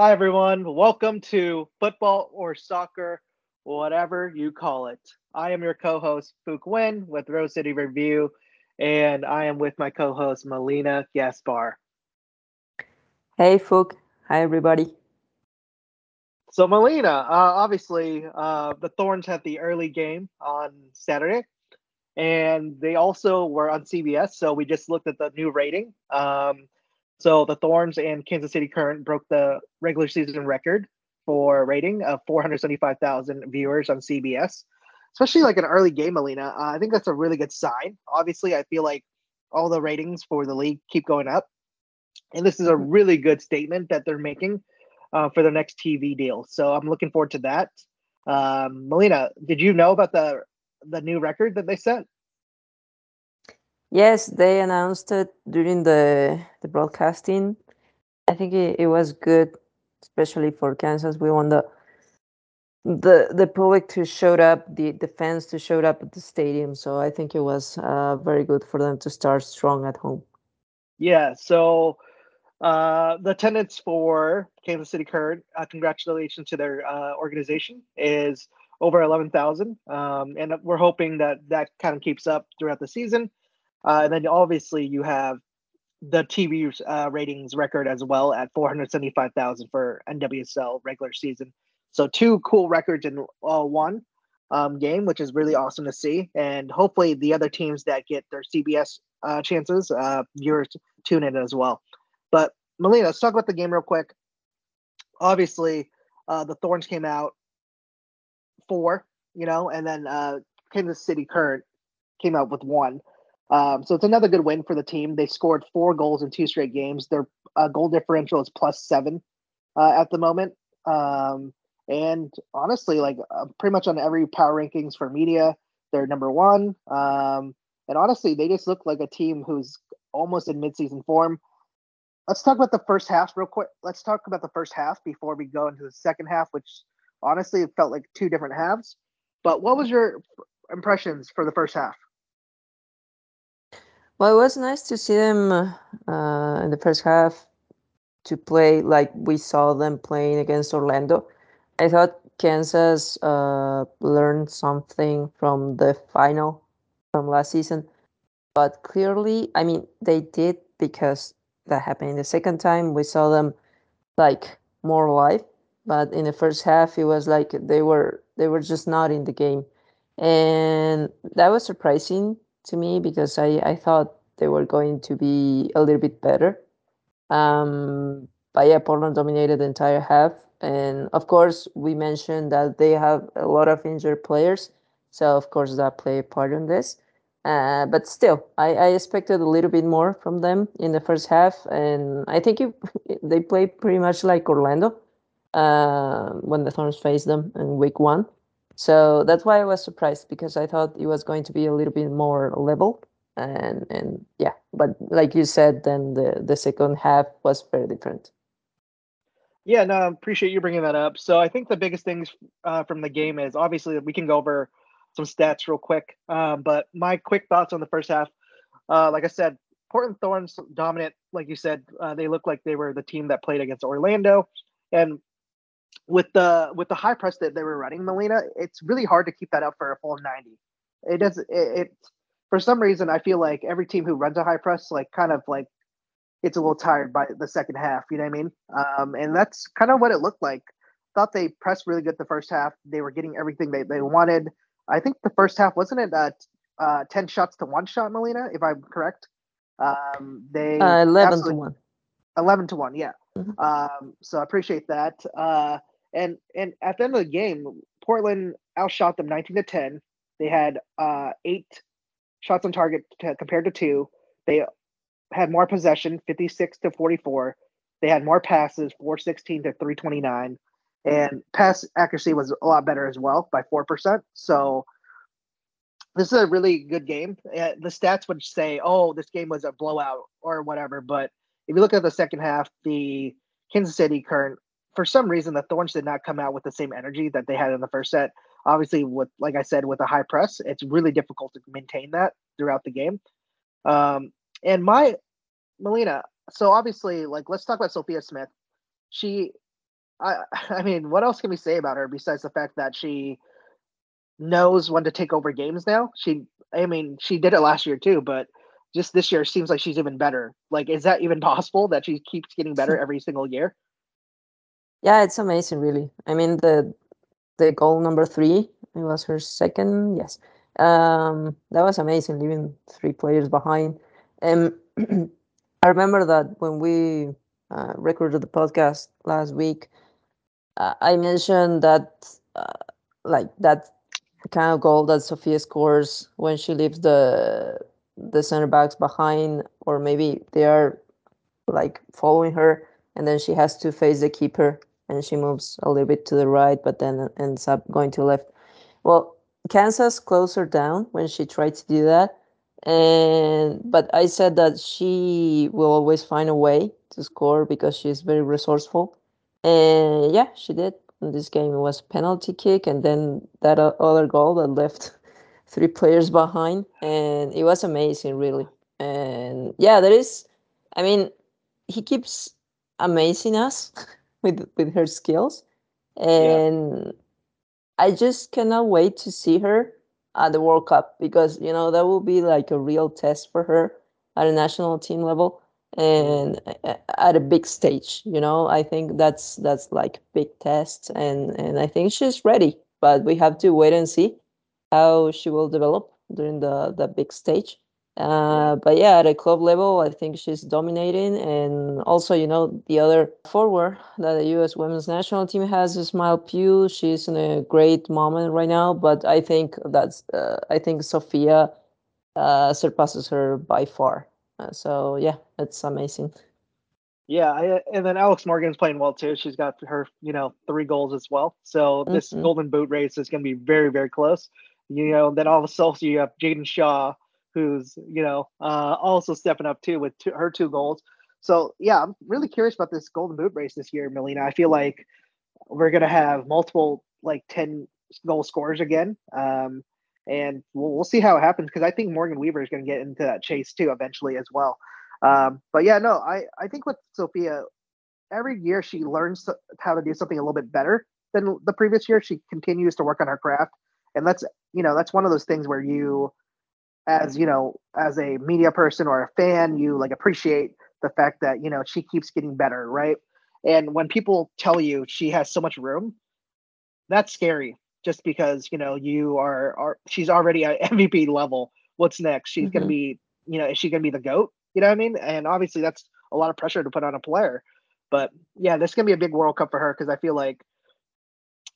Hi, everyone. Welcome to Football or Soccer, whatever you call it. I am your co host, Fook Win with Rose City Review, and I am with my co host, Melina Gaspar. Hey, Fook. Hi, everybody. So, Melina, uh, obviously, uh, the Thorns had the early game on Saturday, and they also were on CBS. So, we just looked at the new rating. Um, so, the Thorns and Kansas City Current broke the regular season record for rating of 475,000 viewers on CBS, especially like an early game, Melina. Uh, I think that's a really good sign. Obviously, I feel like all the ratings for the league keep going up. And this is a mm-hmm. really good statement that they're making uh, for their next TV deal. So I'm looking forward to that. Um, Melina, did you know about the the new record that they set? Yes, they announced it during the the broadcasting. I think it, it was good, especially for Kansas. We want the the the public to showed up, the the fans to showed up at the stadium. So I think it was uh, very good for them to start strong at home. Yeah. So uh, the attendance for Kansas City Current, uh, congratulations to their uh, organization, is over 11,000. Um, and we're hoping that that kind of keeps up throughout the season. Uh, and then obviously you have the TV uh, ratings record as well at 475,000 for NWSL regular season. So two cool records in uh, one um, game, which is really awesome to see. And hopefully the other teams that get their CBS chances, viewers tune in as well. But Melina, let's talk about the game real quick. Obviously, uh, the Thorns came out four, you know, and then uh, Kansas City Current came out with one. Um, so it's another good win for the team. They scored four goals in two straight games. Their uh, goal differential is plus seven uh, at the moment. Um, and honestly, like uh, pretty much on every power rankings for media, they're number one. Um, and honestly, they just look like a team who's almost in midseason form let's talk about the first half real quick. Let's talk about the first half before we go into the second half, which honestly it felt like two different halves. But what was your impressions for the first half? Well, it was nice to see them uh, in the first half to play like we saw them playing against Orlando. I thought Kansas uh, learned something from the final from last season, but clearly, I mean, they did because that happened. In the second time, we saw them like more live, but in the first half, it was like they were they were just not in the game, and that was surprising to me because I I thought they were going to be a little bit better. Um, but yeah, Portland dominated the entire half, and of course, we mentioned that they have a lot of injured players, so of course that played a part in this. Uh, but still, I, I, expected a little bit more from them in the first half, and I think it, they played pretty much like Orlando uh, when the Thorns faced them in week one. So that's why I was surprised because I thought it was going to be a little bit more level, and and yeah, but like you said, then the the second half was very different. Yeah, no, I appreciate you bringing that up. So I think the biggest things uh, from the game is obviously we can go over some stats real quick. Um, but my quick thoughts on the first half, uh, like I said, Portland Thorns dominant. Like you said, uh, they look like they were the team that played against Orlando, and with the with the high press that they were running, Melina, it's really hard to keep that up for a full ninety. It does. It, it for some reason I feel like every team who runs a high press like kind of like it's a little tired by the second half. You know what I mean? Um, and that's kind of what it looked like. Thought they pressed really good the first half. They were getting everything they, they wanted. I think the first half wasn't it uh, uh, ten shots to one shot, Melina, if I'm correct. Um, they uh, eleven to one. Eleven to one, yeah. Mm-hmm. Um, so I appreciate that. Uh, and and at the end of the game, Portland outshot them nineteen to ten. They had uh, eight shots on target to, compared to two. They had more possession, fifty six to forty four. They had more passes, four sixteen to three twenty nine and pass accuracy was a lot better as well by 4%. So this is a really good game. The stats would say, oh, this game was a blowout or whatever. But if you look at the second half, the Kansas City current, for some reason, the Thorns did not come out with the same energy that they had in the first set. Obviously, with like I said, with a high press, it's really difficult to maintain that throughout the game. Um, and my Melina, so obviously, like let's talk about Sophia Smith. She I I mean, what else can we say about her besides the fact that she knows when to take over games now? She, I mean, she did it last year too, but just this year seems like she's even better. Like, is that even possible that she keeps getting better every single year? Yeah, it's amazing, really. I mean, the the goal number three, it was her second. Yes, um, that was amazing, leaving three players behind. And I remember that when we uh, recorded the podcast last week, uh, I mentioned that, uh, like that kind of goal that Sophia scores when she leaves the the center backs behind, or maybe they are like following her, and then she has to face the keeper, and she moves a little bit to the right, but then ends up going to left. Well, Kansas closed her down when she tried to do that, and but I said that she will always find a way to score because she's very resourceful, and yeah, she did. In this game, it was penalty kick, and then that other goal that left three players behind, and it was amazing, really. And yeah, there is. I mean, he keeps amazing us with with her skills, and yeah. I just cannot wait to see her at the World Cup because you know that will be like a real test for her at a national team level and at a big stage you know i think that's that's like big test and and i think she's ready but we have to wait and see how she will develop during the the big stage uh, but yeah, at a club level, I think she's dominating. And also, you know, the other forward that the U.S. women's national team has is Ismael Pugh. She's in a great moment right now. But I think that's, uh, I think Sophia uh, surpasses her by far. Uh, so yeah, it's amazing. Yeah, I, and then Alex Morgan's playing well too. She's got her, you know, three goals as well. So this mm-hmm. Golden Boot race is going to be very, very close. You know, then all of a sudden you have Jaedyn Shaw who's you know uh, also stepping up too with two, her two goals. So yeah, I'm really curious about this Golden Boot race this year, Melina. I feel like we're gonna have multiple like ten goal scorers again, um, and we'll, we'll see how it happens because I think Morgan Weaver is gonna get into that chase too eventually as well. Um, but yeah, no, I I think with Sophia, every year she learns how to do something a little bit better than the previous year. She continues to work on her craft, and that's you know that's one of those things where you as you know as a media person or a fan you like appreciate the fact that you know she keeps getting better right? And when people tell you she has so much room that's scary just because you know you are, are she's already at mvp level. What's next? She's mm-hmm. gonna be you know is she gonna be the goat? You know what i mean? And obviously that's a lot of pressure to put on a player but yeah this is gonna be a big world cup for her because i feel like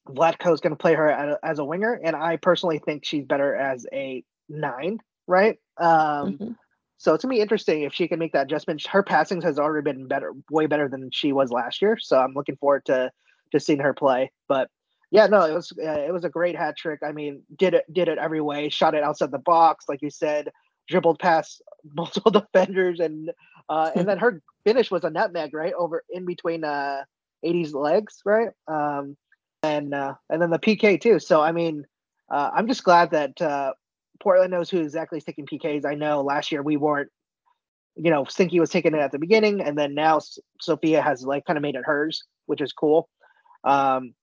Vlatko is going to play her as a winger, and I personally think she's better as a nine right? Um, mm-hmm. So it's gonna be interesting if she can make that adjustment. Her passings has already been better, way better than she was last year. So I'm looking forward to to seeing her play. But yeah, no, it was uh, it was a great hat trick. I mean, did it did it every way. Shot it outside the box, like you said. Dribbled past multiple defenders, and uh, and then her finish was a nutmeg, right over in between uh, AD's legs, right? Um, and uh, and then the PK too. So I mean, uh, I'm just glad that uh, Portland knows who exactly is taking PKs. I know last year we weren't, you know, Stinky was taking it at the beginning, and then now Sophia has like kind of made it hers, which is cool. Um,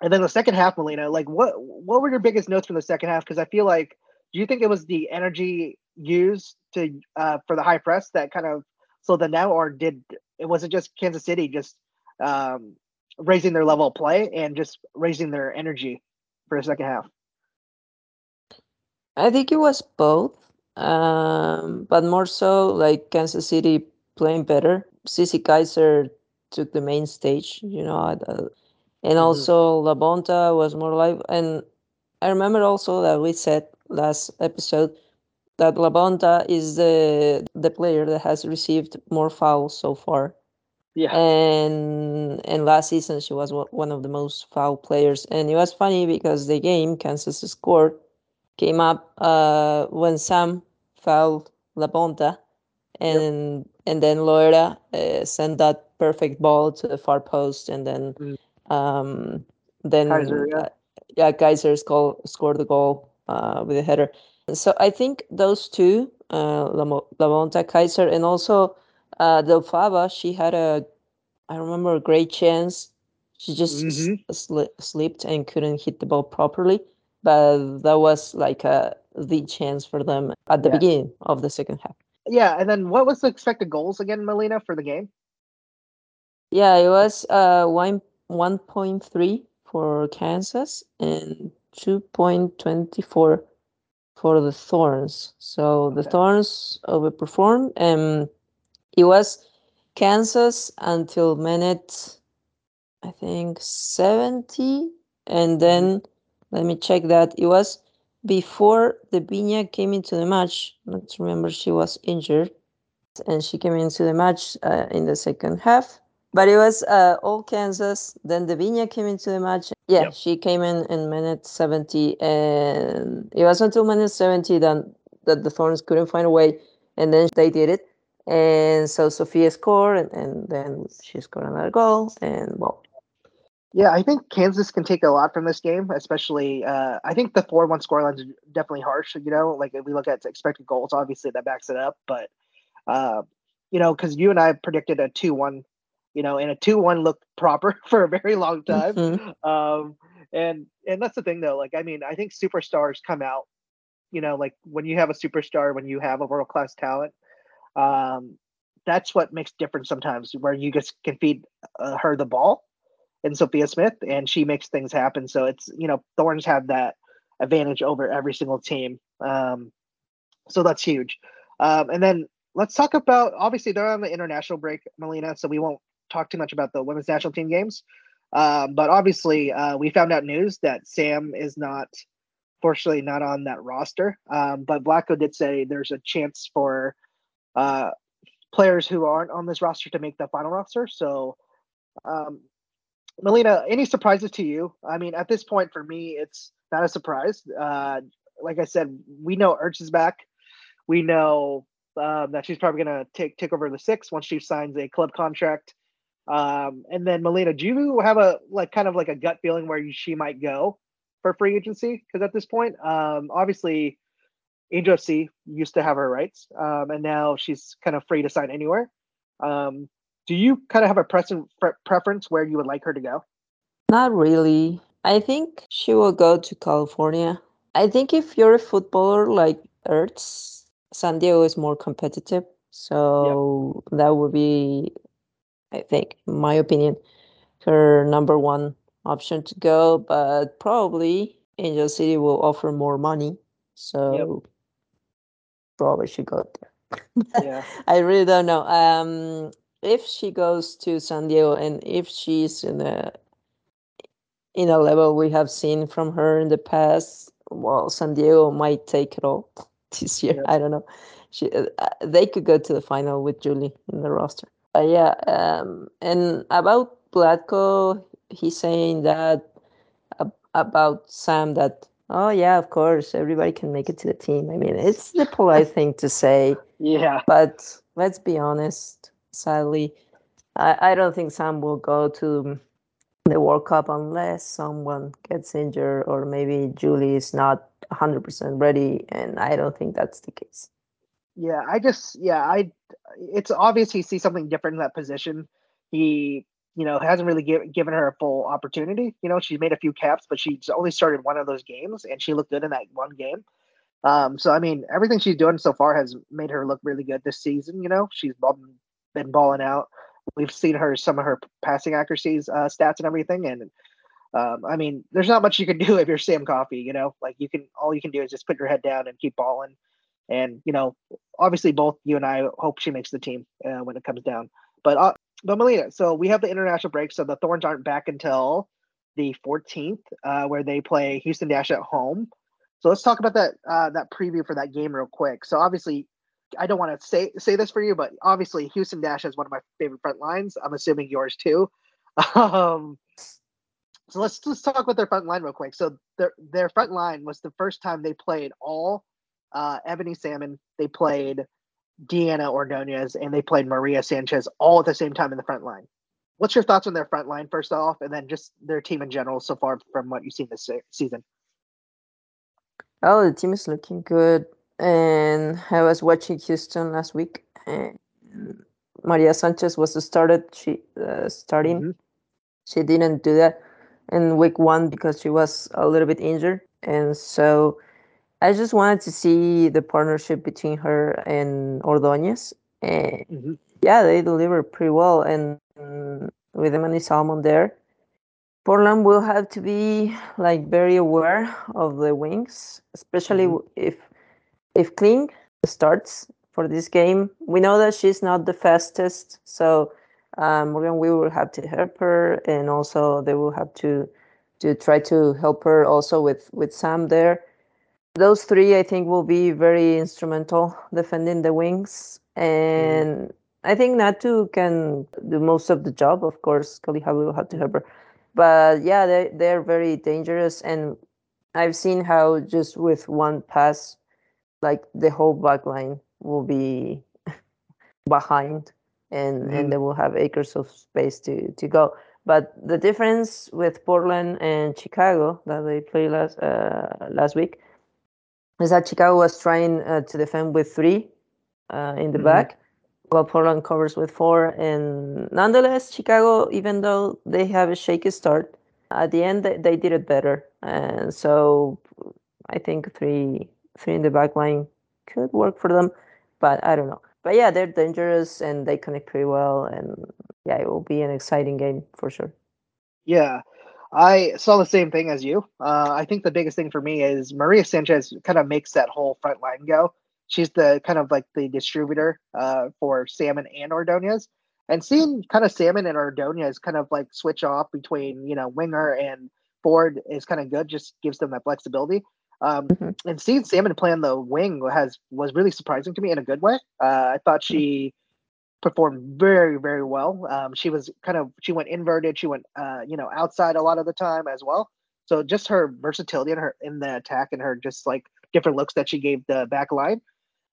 and then the second half, Melina, like what what were your biggest notes from the second half? Because I feel like, do you think it was the energy used to uh, for the high press that kind of slowed them down, or did it was it just Kansas City just um, raising their level of play and just raising their energy for the second half? I think it was both, um, but more so like Kansas City playing better. Cece Kizer took the main stage, you know, and mm-hmm. also LaBonta was more live. And I remember also that we said last episode that LaBonta is the the player that has received more fouls so far. Yeah. And and last season she was one of the most foul players. And it was funny because the game Kansas scored came up uh, when Sam fouled LaBonta, and yep. and then Loera uh, sent that perfect ball to the far post, and then mm. um, then Kizer, yeah. Uh, yeah, Kizer scored scored the goal uh, with a header. So I think those two, uh, La, La Bonta, Kizer, and also uh, Fava, she had a, I remember a great chance. She just mm-hmm. sl- slipped and couldn't hit the ball properly. But that was like a the chance for them at the yeah. beginning of the second half. Yeah, and then what was the expected goals again, Melina, for the game? Yeah, it was uh one one point three for Kansas and two point twenty four for the Thorns. So the Thorns overperformed, and it was Kansas until minute, I think seventy, and then mm-hmm. let me check that it was before Debinha came into the match. Let's remember she was injured, and she came into the match uh, in the second half. But it was uh, all Kansas. Then Debinha came into the match. Yeah, yep. she came in in minute 70, and it was until minute 70 that, that the Thorns couldn't find a way, and then they did it. And so Sophia scored, and, and then she scored another goal, and well, yeah, I think Kansas can take a lot from this game, especially. Uh, I think the four-one scoreline is definitely harsh. You know, like if we look at expected goals, obviously that backs it up. But uh, you know, because you and I predicted a two-one, you know, and a two-one looked proper for a very long time. Mm-hmm. Um, and and that's the thing, though. Like, I mean, I think superstars come out. You know, like when you have a superstar, when you have a world-class talent, um, that's what makes difference sometimes. Where you just can feed uh, her the ball in Sophia Smith, and she makes things happen. So it's you know Thorns have that advantage over every single team. Um, so that's huge. Um, and then let's talk about obviously they're on the international break, Melina. So we won't talk too much about the women's national team games. Um, but obviously, uh, we found out news that Sam is not, fortunately, not on that roster. Um, but Vlatko did say there's a chance for uh, players who aren't on this roster to make the final roster. So um, Melina, any surprises to you? I mean, at this point, for me, it's not a surprise. Uh, like I said, we know Ertz is back. We know um, that she's probably going to take take over the six once she signs a club contract. Um, and then Melina, do you have a like kind of like a gut feeling where she might go for free agency? Because at this point, um, obviously, Angel FC used to have her rights, um, and now she's kind of free to sign anywhere. Um, do you kind of have a present preference where you would like her to go? Not really. I think she will go to California. I think if you're a footballer like Ertz, San Diego is more competitive. So yep. that would be, I think, my opinion, her number one option to go. But probably Angel City will offer more money. So. Probably she go there. yeah. I really don't know. Um, if she goes to San Diego and if she's in a in a level we have seen from her in the past, well, San Diego might take it all this year. Yeah. I don't know. She, uh, they could go to the final with Julie in the roster. Uh, yeah, um, and about Vlatko, he's saying that uh, about Sam that oh yeah, of course, everybody can make it to the team. I mean, it's the polite thing to say. Yeah, but let's be honest sadly. I, I don't think Sam will go to the World Cup unless someone gets injured or maybe Julie is not 100% ready. And I don't think that's the case. Yeah, I just, yeah, I, it's obvious he sees something different in that position. He, you know, hasn't really give, given her a full opportunity. You know, she's made a few caps, but she's only started one of those games and she looked good in that one game. Um, so I mean, everything she's doing so far has made her look really good this season. You know, she's been balling out. We've seen her some of her passing accuracies uh, stats and everything, and um, I mean, there's not much you can do if you're Sam Coffey. You know, like you can all you can do is just put your head down and keep balling. And you know, obviously, both you and I hope she makes the team uh, when it comes down. But uh, but Melina, so we have the international break, so the Thorns aren't back until the 14th, uh, where they play Houston Dash at home. So let's talk about that uh, that preview for that game real quick. So obviously, I don't want to say say this for you, but obviously Houston Dash is one of my favorite front lines. I'm assuming yours too. Um, so let's let's talk about their front line real quick. So their their front line was the first time they played all uh, Ebony Salmon. They played Diana Ordonez and they played Maria Sanchez all at the same time in the front line. What's your thoughts on their front line first off, and then just their team in general so far from what you've seen this season? Oh, the team is looking good and I was watching Houston last week, and Maria Sanchez was started. She uh, starting, mm-hmm. she didn't do that in week one because she was a little bit injured, and so I just wanted to see the partnership between her and Ordonez. And mm-hmm. yeah, they deliver pretty well, and um, with Ebony Salmon there. Portland will have to be like very aware of the wings, especially mm-hmm. if if Kling starts for this game. We know that she's not the fastest, so um, Morgan we will have to help her, and also they will have to to try to help her also with with Sam there. Those three, I think, will be very instrumental defending the wings, mm-hmm. and mm-hmm. I think Natu can do most of the job. Of course, Kaliha had to help her, but yeah, they they're very dangerous, and I've seen how just with one pass, like the whole back line will be behind and mm. and they will have acres of space to to go but the difference with Portland and Chicago that they played last uh, last week is that Chicago was trying uh, to defend with three uh, in the mm-hmm. back, while Portland covers with four. And nonetheless, Chicago, even though they have a shaky start, at the end they, they did it better. And so I think three three in the back line could work for them, but I don't know. But yeah, they're dangerous and they connect pretty well. And yeah, it will be an exciting game for sure. Yeah. I saw the same thing as you. Uh, I think the biggest thing for me is Maria Sanchez kind of makes that whole front line go. She's the kind of like the distributor uh, for Salmon and Ordonez. And seeing kind of Salmon and Ordonez kind of like switch off between, you know, winger and forward is kind of good, just gives them that flexibility. Um, mm-hmm. And seeing Salmon play on the wing has was really surprising to me in a good way. Uh, I thought she performed very very well. Um, she was kind of she went inverted. She went uh, you know outside a lot of the time as well. So just her versatility in her in the attack and her just like different looks that she gave the back line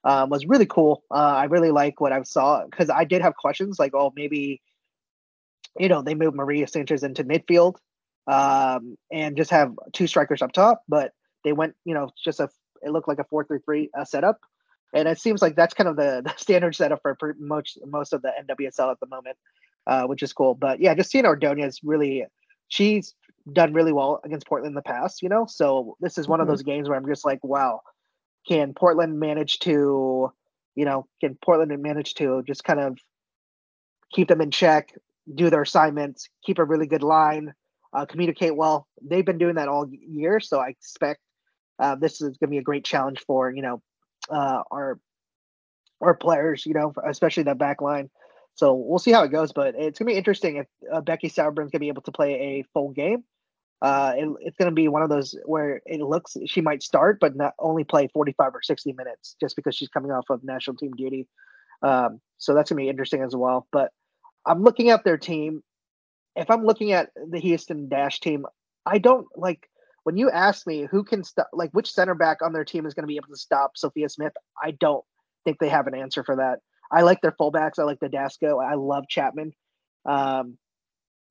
um, was really cool. Uh, I really like what I saw because I did have questions like, oh, maybe you know they moved Maria Sanchez into midfield um, and just have two strikers up top, but they went you know just a it looked like a four three three uh, setup and it seems like that's kind of the, the standard setup for most most of the NWSL at the moment, uh, which is cool. But yeah, just seeing Ordonez really, she's done really well against Portland in the past, you know. So this is one mm-hmm. of those games where I'm just like, wow, can Portland manage to, you know, can Portland manage to just kind of keep them in check, do their assignments, keep a really good line, uh, communicate well. They've been doing that all year, so I expect uh, this is going to be a great challenge for you know uh, our our players, you know, especially that back line. So we'll see how it goes, but it's gonna be interesting if uh, Becky Sauerbrunn's gonna be able to play a full game. Uh, it, it's gonna be one of those where it looks she might start, but not only play 45 or 60 minutes just because she's coming off of national team duty. Um, so that's gonna be interesting as well. But I'm looking at their team. If I'm looking at the Houston Dash team, I don't like when you ask me who can stop, like which center back on their team is going to be able to stop Sophia Smith, I don't think they have an answer for that. I like their fullbacks. I like the Dasco. I love Chapman. Um,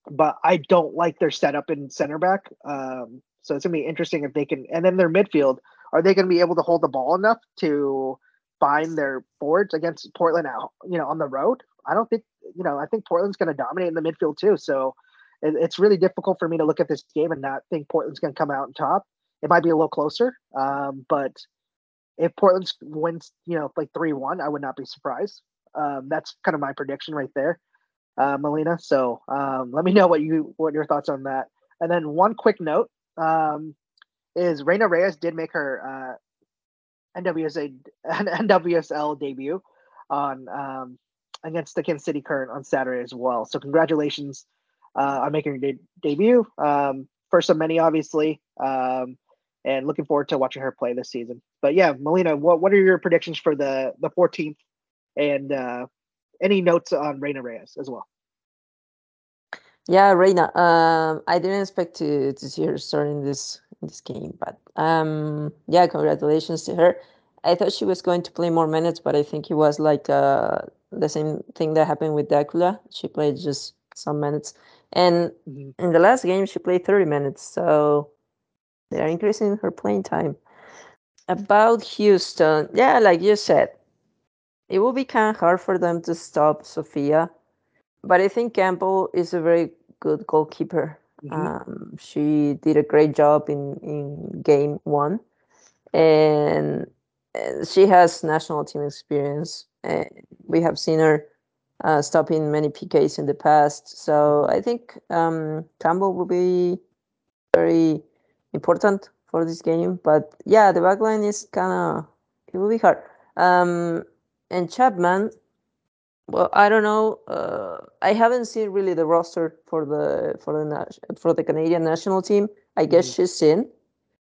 but I don't like their setup in center back. Um, so it's gonna be interesting if they can. And then their midfield, are they gonna be able to hold the ball enough to find their forwards against Portland out? You know, on the road. I don't think. You know, I think Portland's gonna dominate in the midfield too. So it, it's really difficult for me to look at this game and not think Portland's going to come out on top. It might be a little closer, um, but if Portland wins, you know, like three one, I would not be surprised. Um, that's kind of my prediction right there, uh, Melina. So um, let me know what you what your thoughts on that. And then one quick note um, is Reyna Reyes did make her uh, NWSA NWSL debut on um, against the Kansas City Current on Saturday as well. So congratulations uh, on making her de- debut. Um, first of many, obviously, um, and looking forward to watching her play this season. But yeah, Melina, what what are your predictions for the the 14th, and uh, any notes on Reyna Reyes as well? Yeah, Reyna. Um, I didn't expect to to see her starting this this game, but um, yeah, congratulations to her. I thought she was going to play more minutes, but I think it was like uh, the same thing that happened with Dacula. She played just some minutes. And mm-hmm. in the last game, she played 30 minutes. So they are increasing her playing time. About Houston, yeah, like you said, it will be kind of hard for them to stop Sophia. But I think Campbell is a very good goalkeeper. Mhm. Um, she did a great job in in game one, and, and she has national team experience. And we have seen her uh, stopping many PKs in the past. So I think um, Campbell will be very important for this game. But yeah, the backline is kind of it will be hard. Um, and Chapman, well, I don't know. Uh, I haven't seen really the roster for the for the for the Canadian national team. I guess Mhm. she's in,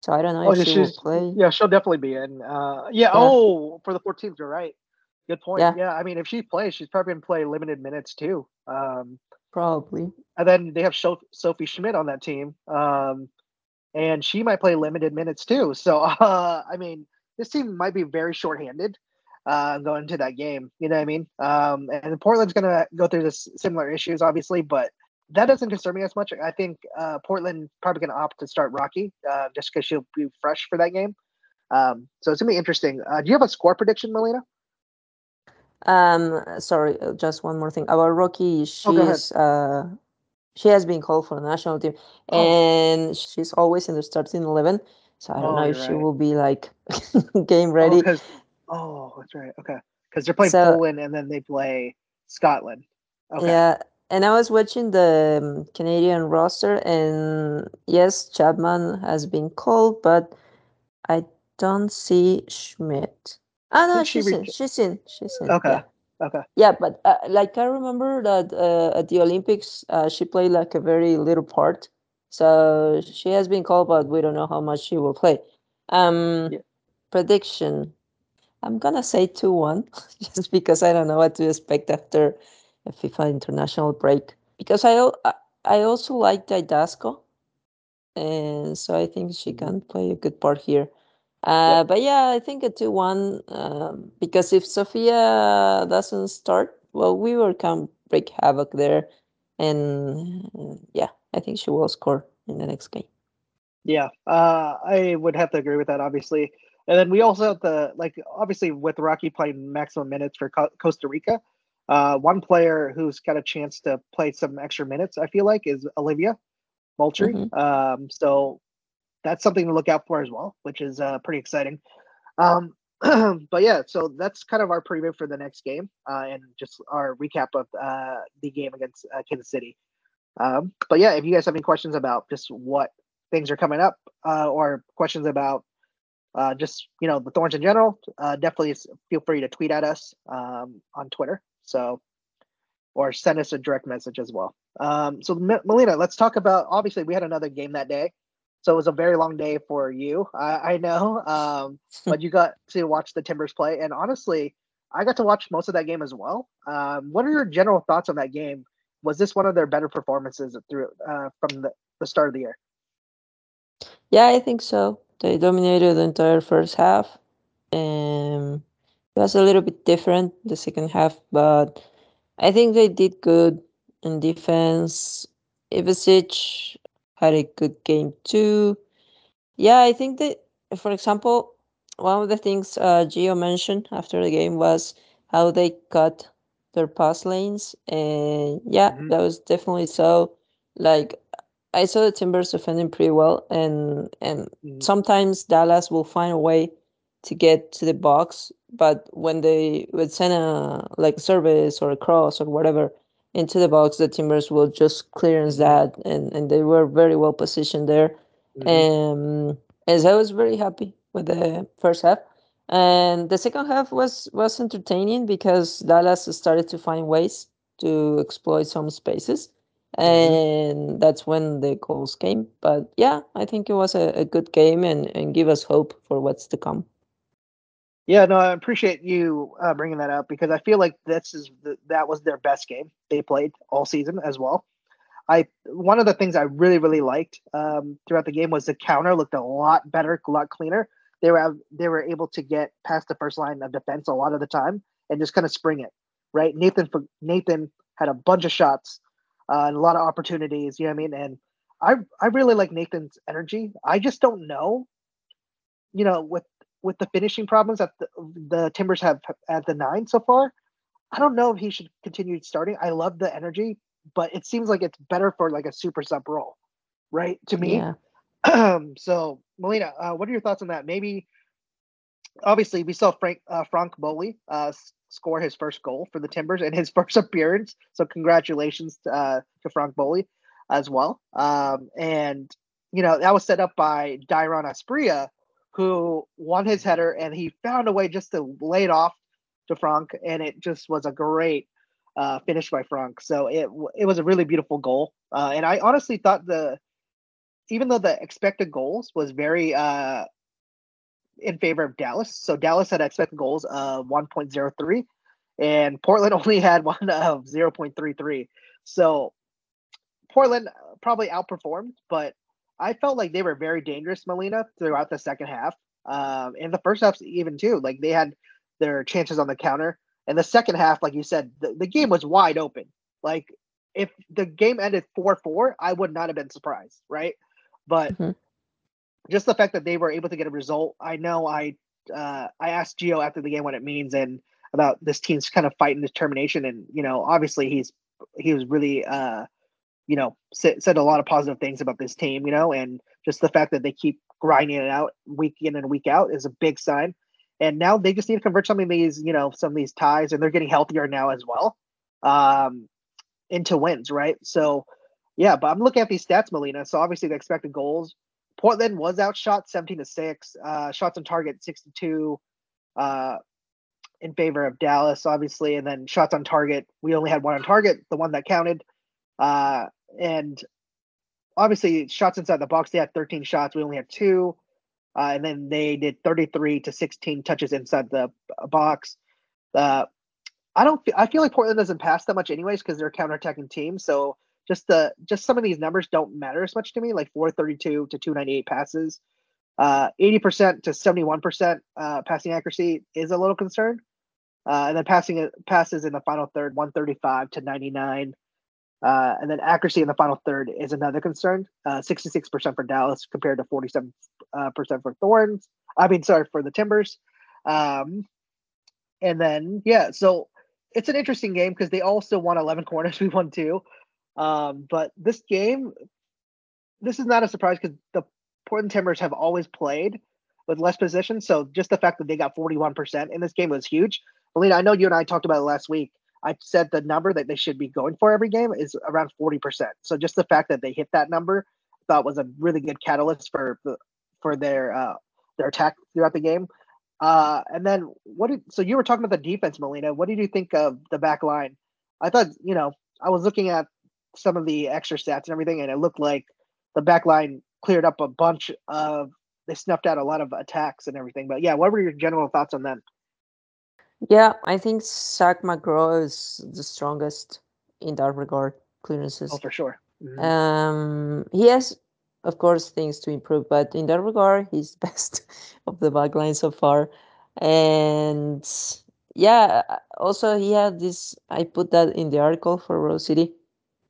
so I don't know Oh, if yeah, she will play. yeah, she'll definitely be in. Uh, yeah. Oh, for the 14th, you're right. Good point. Yeah. Yeah. I mean, if she plays, she's probably gonna play limited minutes too. Um, Probably. and then they have Sophie Schmidt on that team, um, and she might play limited minutes too. So, uh, I mean, this team might be very shorthanded uh, going into that game. You know what I mean? Um, and Portland's going to go through this similar issues, obviously, but that doesn't concern me as much. I think uh, Portland probably going to opt to start Rocky uh, just because she'll be fresh for that game. Um, so it's gonna be interesting. Uh, do you have a score prediction, Melina? Um, sorry, uh, just one more thing about Rocky. Oh. She's uh, she has been called for the national team, Oh. and she's always in the starting eleven. So I don't Oh, know if you're she will be like game Oh, ready. oh, that's right. Okay, because they're playing So- Poland and then they play Scotland. Okay. Yeah, and I was watching the um, Canadian roster, and yes, Chapman has been called, but I don't see Schmidt. Ah, no, think she she's in. She's in. She's in. Okay. Yeah. Okay. Yeah, but uh, like I remember that uh, at the Olympics, uh, she played like a very little part. So she has been called, but we don't know how much she will play. Um, Yeah. Prediction: I'm gonna say two one, just because I don't know what to expect after a FIFA international break. Because I I- also like Didasco, and so I think she can play a good part here. Uh, But yeah, I think a 2 1 um, because if Sophia doesn't start, well, we will come break havoc there. And uh, yeah, I think she will score in the next game. Yeah, uh, I would have to agree with that, obviously. And then we also have the like, obviously, with Rocky playing maximum minutes for Co- Costa Rica, uh, one player who's got a chance to play some extra minutes, I feel like, is Olivia Moultrie. Mhm. Um, so that's something to look out for as well, which is uh, pretty exciting. Um, but yeah, so that's kind of our preview for the next game uh, and just our recap of uh, the game against uh, Kansas City. Um, but yeah, if you guys have any questions about just what things are coming up uh, or questions about uh, just you know the thorns in general, uh, definitely feel free to tweet at us um, on Twitter. So or send us a direct message as well. Um, so Melina, let's talk about. Obviously, we had another game that day, so it was a very long day for you. I, I know, um, but you got to watch the Timbers play, and honestly, I got to watch most of that game as well. Um, what are your general thoughts on that game? Was this one of their better performances through uh, from the, the start of the year? Yeah, I think so. They dominated the entire first half. Um, it was a little bit different the second half, but I think they did good in defense. Ivacic had a good game too. Yeah, I think that, for example, one of the things uh, Gio mentioned after the game was how they cut their pass lanes, and yeah, Mhm. that was definitely so. Like, I saw the Timbers defending pretty well, and and Mhm. sometimes Dallas will find a way to get to the box, but when they would send a like service or a cross or whatever into the box, the Timbers will just clearance that, and and they were very well positioned there. Mhm. Um, and so I was very happy with the first half, and the second half was was entertaining because Dallas started to find ways to exploit some spaces, and that's when the goals came. But yeah, I think it was a, a good game and and give us hope for what's to come. Yeah, no, I appreciate you uh, bringing that up because I feel like this is the, that was their best game they played all season as well. I one of the things I really really liked um, throughout the game was the counter looked a lot better, a lot cleaner. They were they were able to get past the first line of defense a lot of the time and just kind of spring it. Right, Nathan Nathan had a bunch of shots uh, and a lot of opportunities. You know what I mean? And I I really like Nathan's energy. I just don't know, you know, with with the finishing problems that the, the Timbers have at the nine so far. I don't know if he should continue starting. I love the energy, but it seems like it's better for like a super sub role, right? To me. Yeah. so Melina, uh, what are your thoughts on that? Maybe obviously we saw Franck uh, Franck Boli uh, score his first goal for the Timbers and his first appearance. So congratulations to, uh, to Franck Boli as well. Um, and you know that was set up by Dairon Asprilla, who won his header and he found a way just to lay it off to Franck, and it just was a great uh, finish by Franck. So it it was a really beautiful goal, uh, and I honestly thought the even though the expected goals was very uh, in favor of Dallas, so Dallas had expected goals of 1.03, and Portland only had one of 0.33. So Portland probably outperformed, but I felt like they were very dangerous, Melina, throughout the second half. Um, and the first half, even too, like they had their chances on the counter. And the second half, like you said, the, the game was wide open. Like if the game ended 4 4, I would not have been surprised, right? But mm-hmm. just the fact that they were able to get a result, I know I uh, I asked Gio after the game what it means and about this team's kind of fight and determination. And, you know, obviously he's he was really uh you know said, said a lot of positive things about this team you know and just the fact that they keep grinding it out week in and week out is a big sign. And now they just need to convert some of these you know some of these ties and they're getting healthier now as well um into wins right? So yeah but i'm looking at these stats melina so obviously the expected goals portland was outshot 17 to 6 uh shots on target 62 uh in favor of dallas obviously and then shots on target. We only had one on target the one that counted uh and obviously shots inside the box. They had 13 shots. We only had two. Uh, and then they did 33 to 16 touches inside the box. Uh, I don't. I feel like Portland doesn't pass that much, anyways, because they're a counterattacking team. So just the just some of these numbers don't matter as much to me. Like 432 to 298 passes, uh, 80% to 71% uh, passing accuracy is a little concern. Uh, and then passing passes in the final third, 135 to 99. Uh, and then accuracy in the final third is another concern. Uh, 66% for Dallas compared to 47% uh, for Thorns. I mean, sorry, for the Timbers. Um, and then, yeah, so it's an interesting game because they also won 11 corners. We won two. Um, but this game, this is not a surprise because the Portland Timbers have always played with less possession. So just the fact that they got 41% in this game was huge. Melina, I know you and I talked about it last week. I said the number that they should be going for every game is around 40%. So just the fact that they hit that number I thought was a really good catalyst for the for their uh their attack throughout the game. Uh and then what did so you were talking about the defense, Melina. What did you think of the back line? I thought, you know, I was looking at some of the extra stats and everything, and it looked like the back line cleared up a bunch of they snuffed out a lot of attacks and everything. But yeah, what were your general thoughts on them? Yeah, I think Zac McGraw is the strongest in that regard. Clearances. Oh, for sure. Mm-hmm. Um, he has, of course, things to improve, but in that regard, he's best of the backline so far. And yeah, also he had this. I put that in the article for Rose City.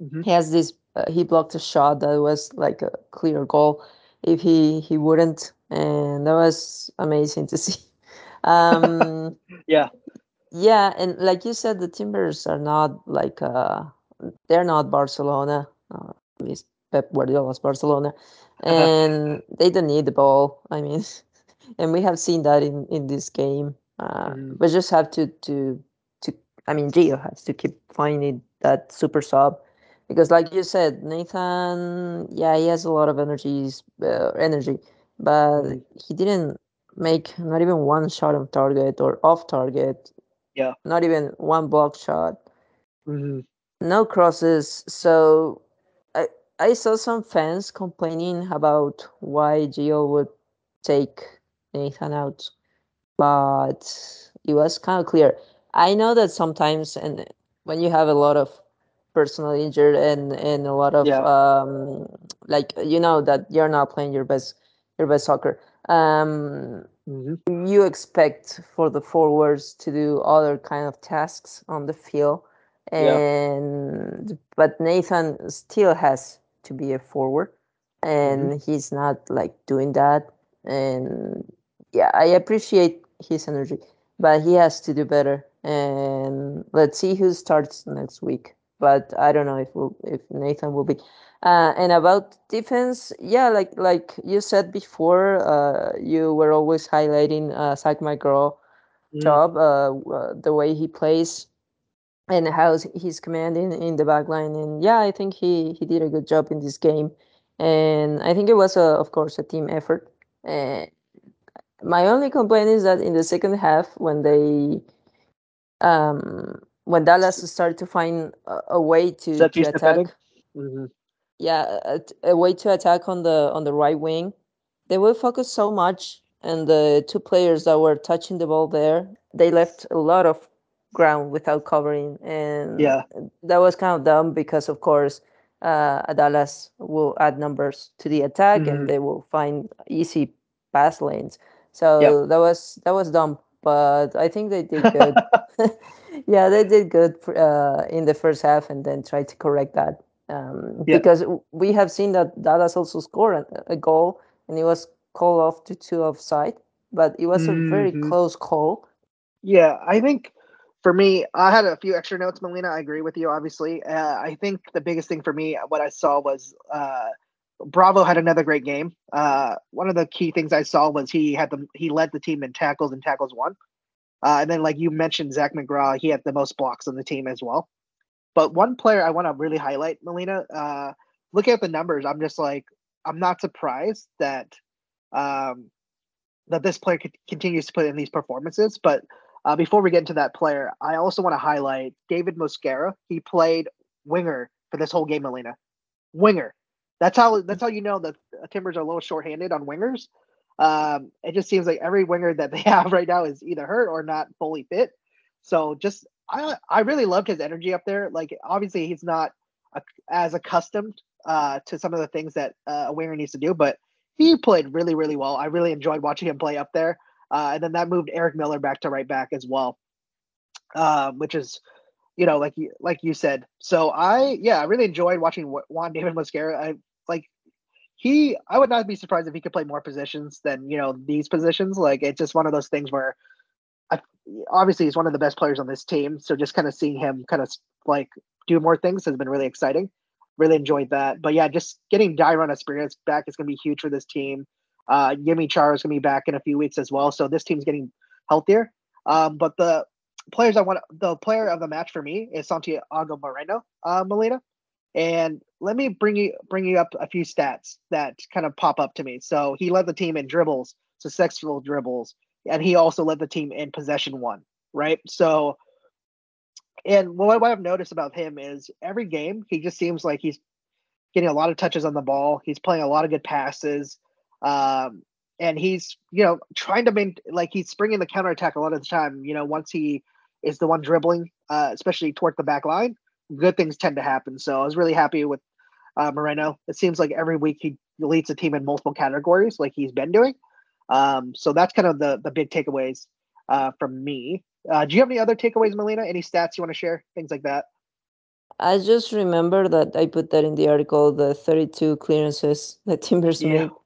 Mm-hmm. He has this. Uh, he blocked a shot that was like a clear goal. If he he wouldn't, and that was amazing to see. Um, yeah. Yeah, and like you said, the Timbers are not like uh, they're not Barcelona. Uh, at least Pep Guardiola's Barcelona, uh-huh. and they don't need the ball. I mean, and we have seen that in in this game. Uh, mm. But just have to to to. I mean, Gio has to keep finding that super sub because, like you said, Nathan, yeah, he has a lot of energies, uh, energy, but mm. he didn't make not even one shot on target or off target. Yeah. Not even one block shot. Mm-hmm. No crosses. So I I saw some fans complaining about why Gio would take Nathan out, but it was kind of clear. I know that sometimes, and when you have a lot of personal injured and and a lot of yeah. um like you know that you're not playing your best your best soccer um, mm-hmm. you expect for the forwards to do other kind of tasks on the field and yeah. but nathan still has to be a forward and mm-hmm. he's not like doing that and yeah i appreciate his energy but he has to do better and let's see who starts next week but I don't know if we'll, if Nathan will be. Uh, and about defense, yeah, like like you said before, uh, you were always highlighting uh, Zac McGraw mm. job, uh, uh, the way he plays, and how he's commanding in the back line. And yeah, I think he he did a good job in this game, and I think it was a, of course a team effort. And my only complaint is that in the second half, when they um when Dallas started to find a, a way to, to attack. Mm-hmm. Yeah, a, a, way to attack on the on the right wing. They were focused so much, and the two players that were touching the ball there, they left a lot of ground without covering, and yeah, that was kind of dumb because, of course, uh, Dallas will add numbers to the attack, mm-hmm. and they will find easy pass lanes. So yep. that was that was dumb, but I think they did good. yeah, they did good uh, in the first half, and then tried to correct that. Um, yeah. Because we have seen that Dallas also scored a, goal, and it was called off to two offside, but it was mm-hmm. a very mm-hmm. close call. Yeah, I think for me, I had a few extra notes, Melina. I agree with you, obviously. Uh, I think the biggest thing for me, what I saw was uh, Bravo had another great game. Uh, one of the key things I saw was he had the he led the team in tackles and tackles one. Uh, and then, like you mentioned, Zac McGraw, he had the most blocks on the team as well. But one player I want to really highlight, Melina, uh, looking at the numbers, I'm just like, I'm not surprised that um, that this player continues to put in these performances. But uh, before we get into that player, I also want to highlight David Mosquera. He played winger for this whole game, Melina. Winger. That's how that's how you know that Timbers are a little shorthanded on wingers. Um, it just seems like every winger that they have right now is either hurt or not fully fit. So just I I really loved his energy up there. Like obviously he's not as accustomed uh, to some of the things that uh, a winger needs to do, but he played really really well. I really enjoyed watching him play up there. Uh, and then that moved Eric Miller back to right back as well, um, which is you know like you like you said. So I yeah I really enjoyed watching Juan David Mosquera. I like he I would not be surprised if he could play more positions than you know these positions. Like it's just one of those things where, I, obviously he's one of the best players on this team. So just kind of seeing him kind of like do more things has been really exciting. Really enjoyed that. But yeah, just getting Dairon Asprilla back is going to be huge for this team. Uh, Yimmy Chara is going to be back in a few weeks as well. So this team's getting healthier. Um, but the players I want, the player of the match for me is Santiago Moreno, uh, Melina. And let me bring you bring you up a few stats that kind of pop up to me. So he led the team in dribbles, successful dribbles, and he also led the team in possession one, right? So and what, what I've noticed about him is every game he just seems like he's getting a lot of touches on the ball. He's playing a lot of good passes. Um, and he's, you know, trying to make like he's springing the counterattack a lot of the time, you know, once he is the one dribbling, uh, especially toward the back line good things tend to happen. So I was really happy with uh, Moreno. It seems like every week he leads the team in multiple categories, like he's been doing. Um, so that's kind of the the big takeaways uh, from me. Uh, do you have any other takeaways, Melina? Any stats you want to share? Things like that. I just remember that I put that in the article, the 32 clearances that Timbers yeah. made.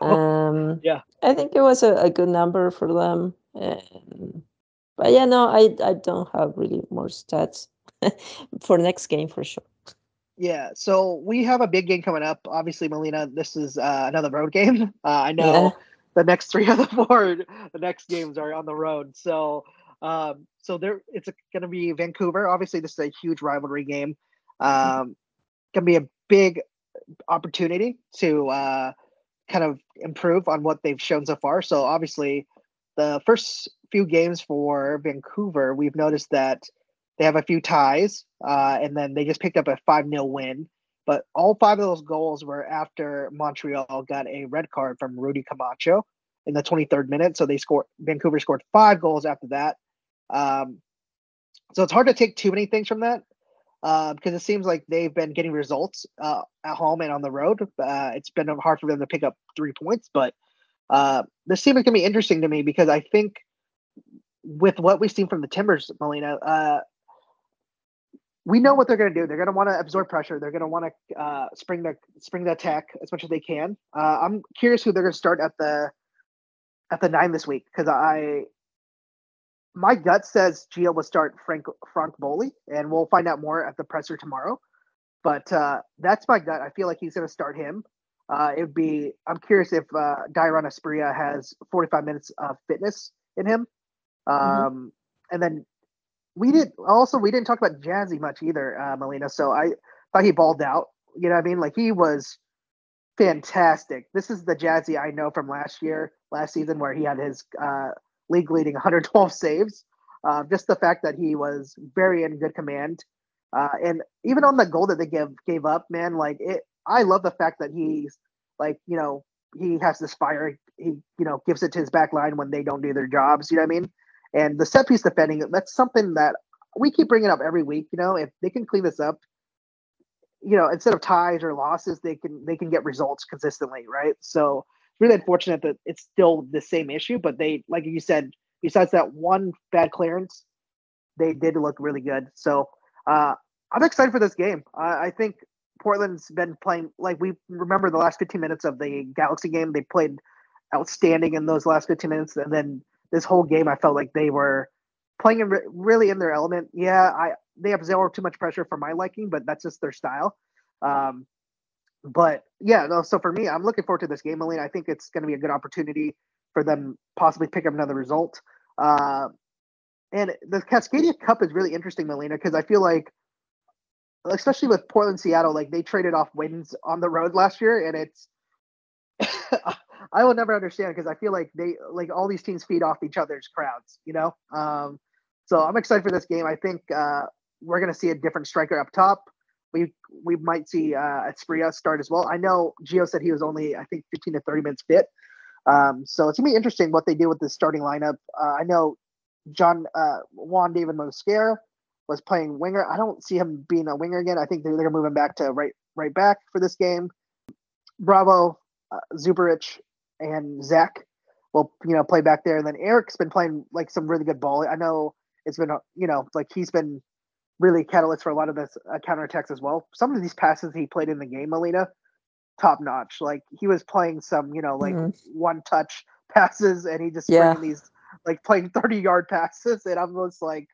Um, yeah, I think it was a, a good number for them. And, but yeah, no, I I don't have really more stats. for next game for sure. Yeah, so we have a big game coming up. Obviously, Melina, this is uh, another road game. Uh, I know yeah. the next three of the four, the next games are on the road. So, um, so there, it's going to be Vancouver. Obviously, this is a huge rivalry game. Um, going to be a big opportunity to uh, kind of improve on what they've shown so far. So, obviously, the first few games for Vancouver, we've noticed that they have a few ties, uh, and then they just picked up a 5 0 win. But all five of those goals were after Montreal got a red card from Rudy Camacho in the 23rd minute. So they scored, Vancouver scored five goals after that. Um, so it's hard to take too many things from that uh, because it seems like they've been getting results uh, at home and on the road. Uh, it's been hard for them to pick up three points, but uh, this team is going to be interesting to me because I think with what we've seen from the Timbers, Melina, uh, we know what they're going to do. They're going to want to absorb pressure. They're going to want to uh, spring the spring the attack as much as they can. Uh, I'm curious who they're going to start at the at the nine this week because I my gut says Gio will start Frank Franck Boli, and we'll find out more at the presser tomorrow. But uh, that's my gut. I feel like he's going to start him. Uh, it would be. I'm curious if uh, Dairon has 45 minutes of fitness in him. Mm-hmm. Um, mm-hmm. And then we did also we didn't talk about Jazzy much either, uh, Melina. So I thought he balled out. You know what I mean? Like he was fantastic. This is the Jazzy I know from last year, last season, where he had his uh, league leading 112 saves. Uh, just the fact that he was very in good command, uh, and even on the goal that they gave gave up, man, like it. I love the fact that he's like, you know, he has this fire. He, you know, gives it to his back line when they don't do their jobs. You know what I mean? And the set piece defending, that's something that we keep bringing up every week. You know, if they can clean this up, you know, instead of ties or losses, they can they can get results consistently, right? So it's really unfortunate that it's still the same issue, but they, like you said, besides that one bad clearance, they did look really good. So uh, I'm excited for this game. I think Portland's been playing like we remember the last 15 minutes of the Galaxy game. They played outstanding in those last 15 minutes, and then this whole game, I felt like they were playing in re- really in their element. Yeah, I they absorb too much pressure for my liking, but that's just their style. Um, but yeah, no. So for me, I'm looking forward to this game, Melina. I think it's going to be a good opportunity for them possibly pick up another result. Uh, and the Cascadia Cup is really interesting, Melina, because I feel like especially with Portland, Seattle, like they traded off wins on the road last year, and it's I will never understand because I feel like they like all these teams feed off each other's crowds, you know. Um, so I'm excited for this game. I think uh, we're gonna see a different striker up top. We we might see uh, Asprilla start as well. I know Gio said he was only I think 15 to 30 minutes fit. Um, so it's gonna be interesting what they do with the starting lineup. Uh, I know John uh, Juan David Mosquera was playing winger. I don't see him being a winger again. I think they're, they're him back to right right back for this game. Bravo, uh, Zuparic, and Zac will you know play back there. And then Eric's been playing like some really good ball. I know it's been you know like he's been really catalyst for a lot of this uh, counterattacks as well. Some of these passes he played in the game, Melina, top notch. Like he was playing some you know like mm-hmm. one touch passes, and he just yeah. these like playing thirty yard passes, and I'm just like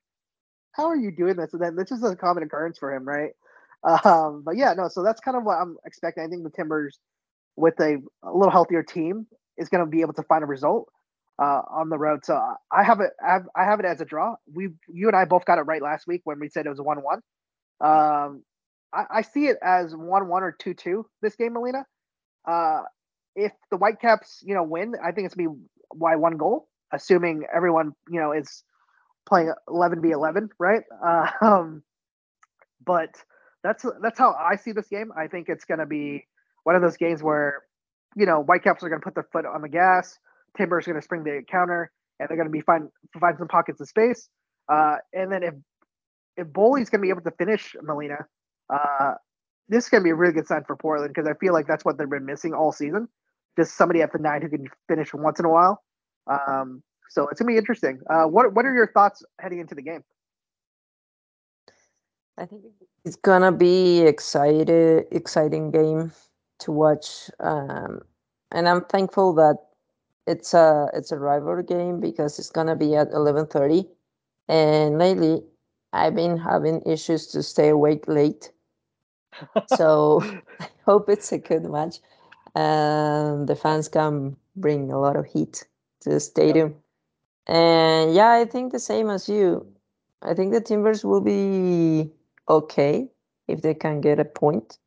how are you doing this? And then this is a common occurrence for him, right? Um, but yeah, no, so that's kind of what I'm expecting. I think the Timbers, with a, a little healthier team, is going to be able to find a result uh, on the road. So I have it, I have, I have it as a draw. We, you and I both got it right last week when we said it was one-one. Um, I, I, see it as one-one or two-two this game, Melina. Uh, if the Whitecaps, you know, win, I think it's gonna be why one goal, assuming everyone, you know, is playing 11 v 11, right? Uh, um, but that's that's how I see this game. I think it's going to be one of those games where, you know, Whitecaps are going to put their foot on the gas. Timber's going to spring the counter, and they're going to be find find some pockets of space. Uh, and then if if Boli's going to be able to finish Melina, uh, this is going to be a really good sign for Portland because I feel like that's what they've been missing all season. Just somebody at the nine who can finish once in a while. Um, so it's gonna be interesting. Uh, what what are your thoughts heading into the game? I think it's gonna be excited, exciting game to watch, um, and I'm thankful that it's a it's a rival game because it's gonna be at 11:30. And lately, I've been having issues to stay awake late, so I hope it's a good match, and the fans can bring a lot of heat to the stadium. And yeah, I think the same as you. I think the Timbers will be okay if they can get a point.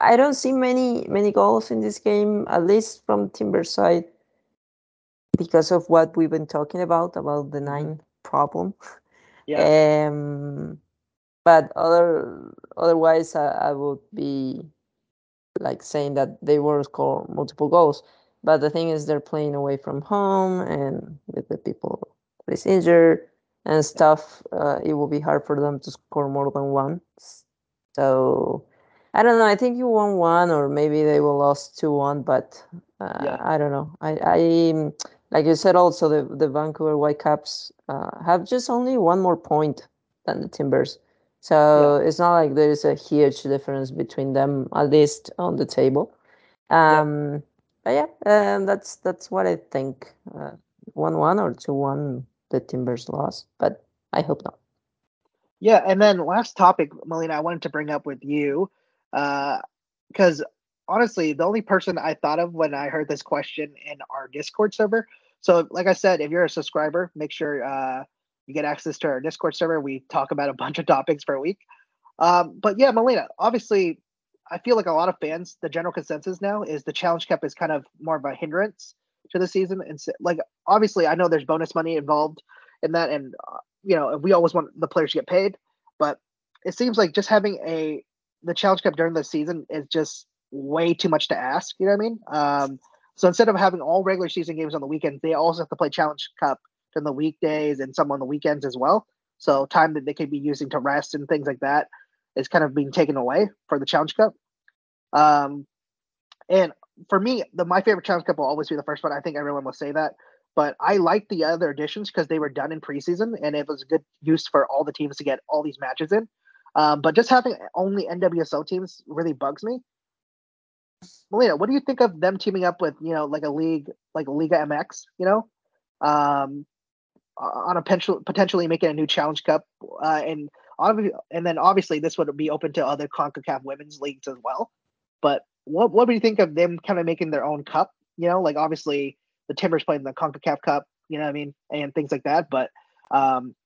I don't see many many goals in this game, at least from Timbers side, because of what we've been talking about about the mm-hmm. nine problem. Yeah. Um, but other otherwise, I, I would be like saying that they will score multiple goals. But the thing is, they're playing away from home and with the people that is injured and stuff, uh, it will be hard for them to score more than once. So I don't know. I think you won one, or maybe they will lose two one, but uh, yeah. I don't know. I, I like you said also the the Vancouver Whitecaps uh, have just only one more point than the Timbers. So yeah. it's not like there is a huge difference between them, at least on the table. Um, yeah but yeah, um, that's that's what I think. Uh, one one or two one the Timbers lost, but I hope not. Yeah, and then last topic, Melina, I wanted to bring up with you, because uh, honestly, the only person I thought of when I heard this question in our Discord server. So, like I said, if you're a subscriber, make sure uh, you get access to our Discord server. We talk about a bunch of topics per week. Um, but yeah, Melina, obviously, I feel like a lot of fans, the general consensus now is the Challenge Cup is kind of more of a hindrance to the season. And so, like, obviously, I know there's bonus money involved in that, and uh, you know, we always want the players to get paid, but it seems like just having a the Challenge Cup during the season is just way too much to ask. You know what I mean? Um, so instead of having all regular season games on the weekends, they also have to play Challenge Cup during the weekdays and some on the weekends as well. So time that they could be using to rest and things like that is kind of being taken away for the Challenge Cup. Um, and for me, the my favorite Challenge Cup will always be the first one. I think everyone will say that. But I like the other additions because they were done in preseason and it was a good use for all the teams to get all these matches in. Um, but just having only NWSL teams really bugs me. Melina, what do you think of them teaming up with, you know, like a league like Liga MX, you know? Um, on a potential potentially making a new challenge cup uh, and and then obviously this would be open to other CONCACAF women's leagues as well. But what what do you think of them kind of making their own cup? You know, like obviously the Timbers playing the CONCACAF Cup, you know what I mean, and things like that. But um,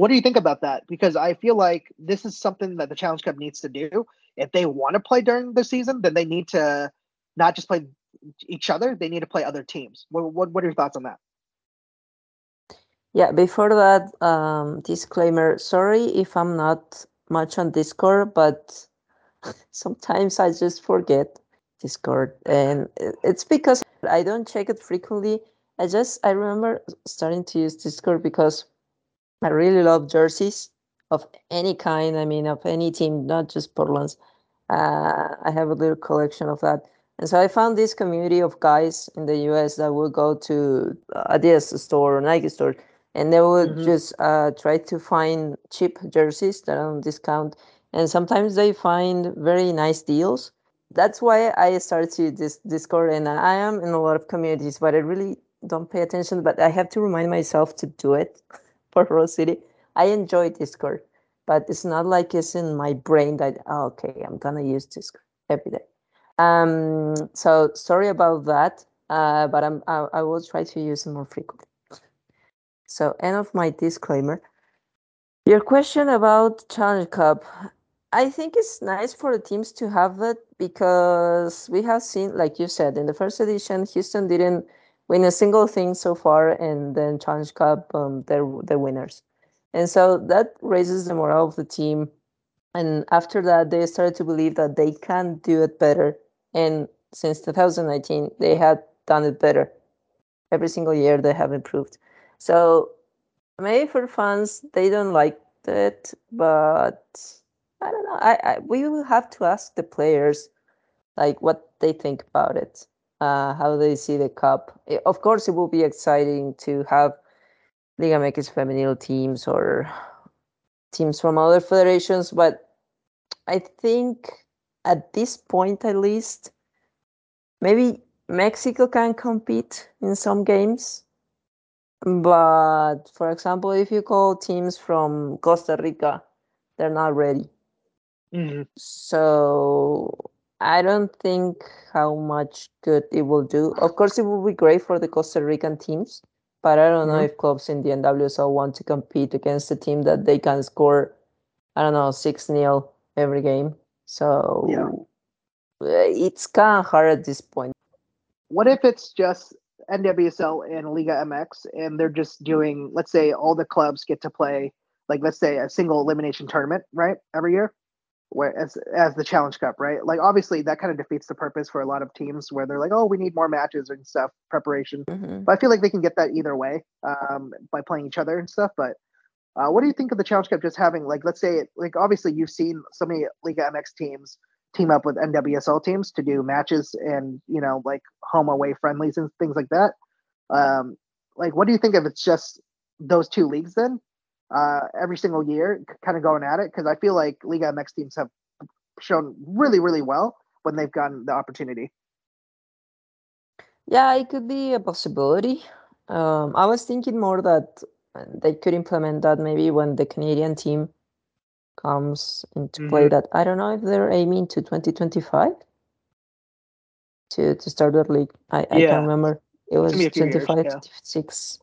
what do you think about that? Because I feel like this is something that the Challenge Cup needs to do. If they want to play during the season, then they need to not just play each other; they need to play other teams. What what, what are your thoughts on that? Yeah, before that, um, disclaimer. Sorry if I'm not much on Discord, but sometimes I just forget Discord, and it's because I don't check it frequently. I just I remember starting to use Discord because I really love jerseys of any kind. I mean, of any team, not just Portland's. Uh, I have a little collection of that. And so I found this community of guys in the US that would go to Adidas store or Nike store, and they would mm-hmm. just uh, try to find cheap jerseys that are on discount. And sometimes they find very nice deals that's why I started to this Discord, and I am in a lot of communities, but I really don't pay attention. But I have to remind myself to do it for Rose City. I enjoy Discord, but it's not like it's in my brain that oh, okay, I'm gonna use Discord every day. Um, so sorry about that, uh, but I'm I, I will try to use it more frequently. So end of my disclaimer. Your question about Challenge Cup. I think it's nice for the teams to have it because we have seen, like you said, in the first edition, Houston didn't win a single thing so far, and then Challenge Cup, um, they're the winners, and so that raises the morale of the team. And after that, they started to believe that they can do it better. And since 2019, they had done it better. Every single year, they have improved. So maybe for fans, they don't like it, but I don't know. I, I we will have to ask the players like what they think about it, uh, how they see the cup. It, of course, it will be exciting to have Liga MX feminine teams or teams from other federations, but I think at this point, at least, maybe Mexico can compete in some games. But for example, if you call teams from Costa Rica, they're not ready. Mm-hmm. So I don't think how much good it will do. Of course, it will be great for the Costa Rican teams, but I don't mm-hmm. know if clubs in the NWSL want to compete against a team that they can score, I don't know, 6 0 every game. So yeah. it's kind of hard at this point. What if it's just NWSL and Liga MX and they're just doing, let's say, all the clubs get to play, like, let's say, a single elimination tournament, right, every year? Where as as the challenge cup right? Like obviously that kind of defeats the purpose for a lot of teams where they're like oh we need more matches and stuff preparation. Mm-hmm. but i feel like they can get that either way um, by playing each other and stuff but uh, what do you think of the challenge cup just having like let's say like obviously you've seen so many liga mx teams team up with nwsl teams to do matches and you know like home away friendlies and things like that. Um, like what do you think if it's just those two leagues then uh, every single year, kind of going at it because I feel like Liga MX teams have shown really, really well when they've gotten the opportunity. Yeah, it could be a possibility. Um, I was thinking more that they could implement that maybe when the Canadian team comes into play. Mhm. That I don't know if they're aiming to 2025 to to start that league. I, I can't remember. It was gonna be a few years, 25, yeah. 26.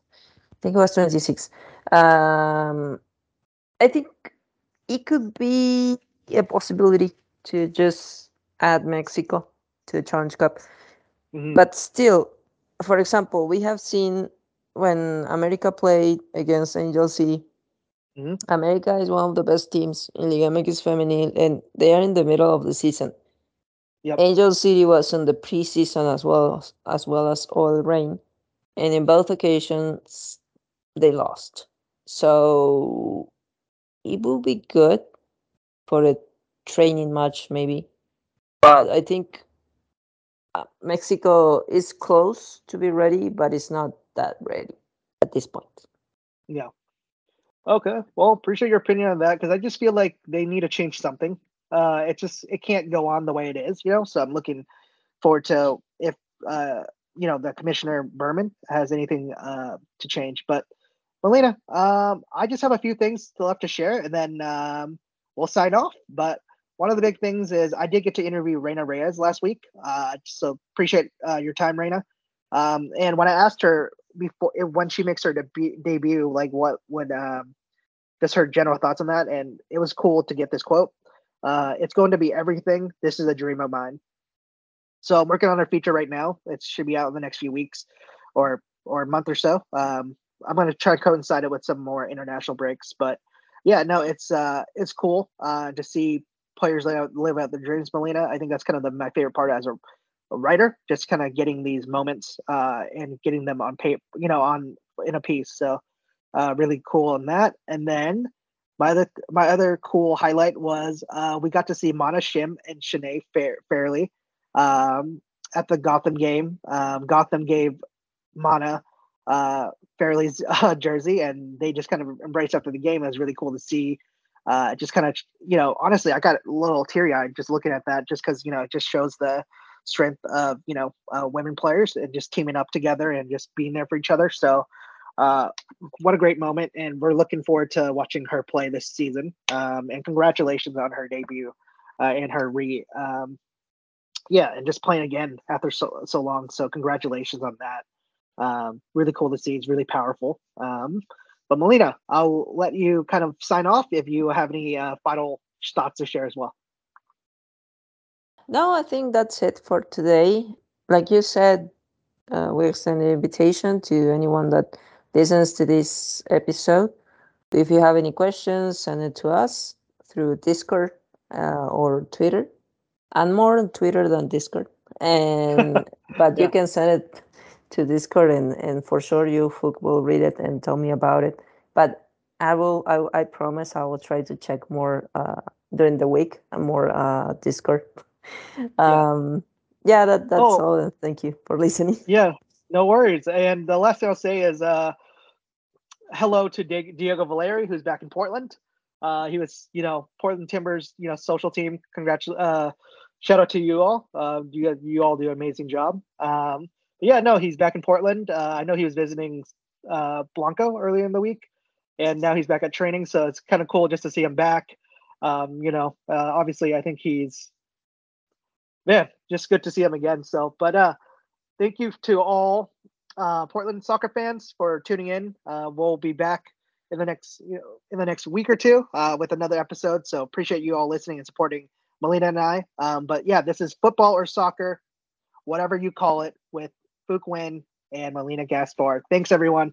I think it was 26. Um, I think it could be a possibility to just add Mexico to the Challenge Cup. Mhm. But still, for example, we have seen when America played against Angel City. Mhm. America is one of the best teams in Liga MX Femenil, and they are in the middle of the season. Yep. Angel City was in the preseason as well as, as well as OL Reign, and in both occasions they lost. So it will be good for a training match, maybe. But I think uh, Mexico is close to be ready, but it's not that ready at this point. Yeah. Okay. Well, appreciate your opinion on that because I just feel like they need to change something. Uh, it just it can't go on the way it is, you know. So I'm looking forward to if uh, you know the commissioner Berman has anything uh, to change. But Melina, um, I just have a few things to left to share, and then um, we'll sign off. But one of the big things is I did get to interview Reyna Reyes last week. Uh, so appreciate uh, your time, Reyna. Um, and when I asked her before when she makes her debut, like what would um, just her general thoughts on that, and it was cool to get this quote. Uh, it's going to be everything. This is a dream of mine. So I'm working on her feature right now. It should be out in the next few weeks, or or a month or so. Um, I'm going to try to coincide it with some more international breaks, but yeah, no, it's uh, it's cool uh, to see players live out, live out their dreams. Melina, I think that's kind of the, my favorite part as a, a writer, just kind of getting these moments uh, and getting them on paper, you know, on in a piece. So uh, really cool on that. And then my other my other cool highlight was uh, we got to see Mana Shim and Sinead Fair, um, at the Gotham game. Um, Gotham gave Mana uh, Farrelly's uh, jersey, and they just kind of embraced after the game. It was really cool to see. Uh, just kind of, you know, honestly, I got a little teary eyed just looking at that, just because you know it just shows the strength of you know uh, women players and just teaming up together and just being there for each other. So, uh, what a great moment, and we're looking forward to watching her play this season. Um, and congratulations on her debut uh, and her re, um, yeah, and just playing again after so so long. So congratulations on that. Um, really cool to see. It's really powerful. Um, but Melina, I'll let you kind of sign off if you have any uh, final thoughts to share as well. No, I think that's it for today. Like you said, uh, we extend an invitation to anyone that listens to this episode. If you have any questions, send it to us through Discord uh, or Twitter, and more on Twitter than Discord. And but Yeah. you can send it to Discord, and, and for sure you Fook, will read it and tell me about it. But I will, I, I promise, I will try to check more uh, during the week and more uh, Discord. Um, yeah, that that's Oh. all. Thank you for listening. Yeah, no worries. And the last thing I'll say is uh, hello to Di- Diego Valeri, who's back in Portland. Uh, he was, you know, Portland Timbers, you know, social team. Congrats, uh, shout out to you all. Uh, you you all do an amazing job. Um, yeah, no, he's back in Portland. Uh, I know he was visiting uh, Blanco earlier in the week, and now he's back at training. So it's kind of cool just to see him back. Um, you know, uh, obviously, I think he's man, just good to see him again. So, but uh, thank you to all uh, Portland soccer fans for tuning in. Uh, we'll be back in the next you know, in the next week or two uh, with another episode. So appreciate you all listening and supporting Melina and I. Um, but yeah, this is football or soccer, whatever you call it, with Win and Melina Gaspar. Thanks everyone.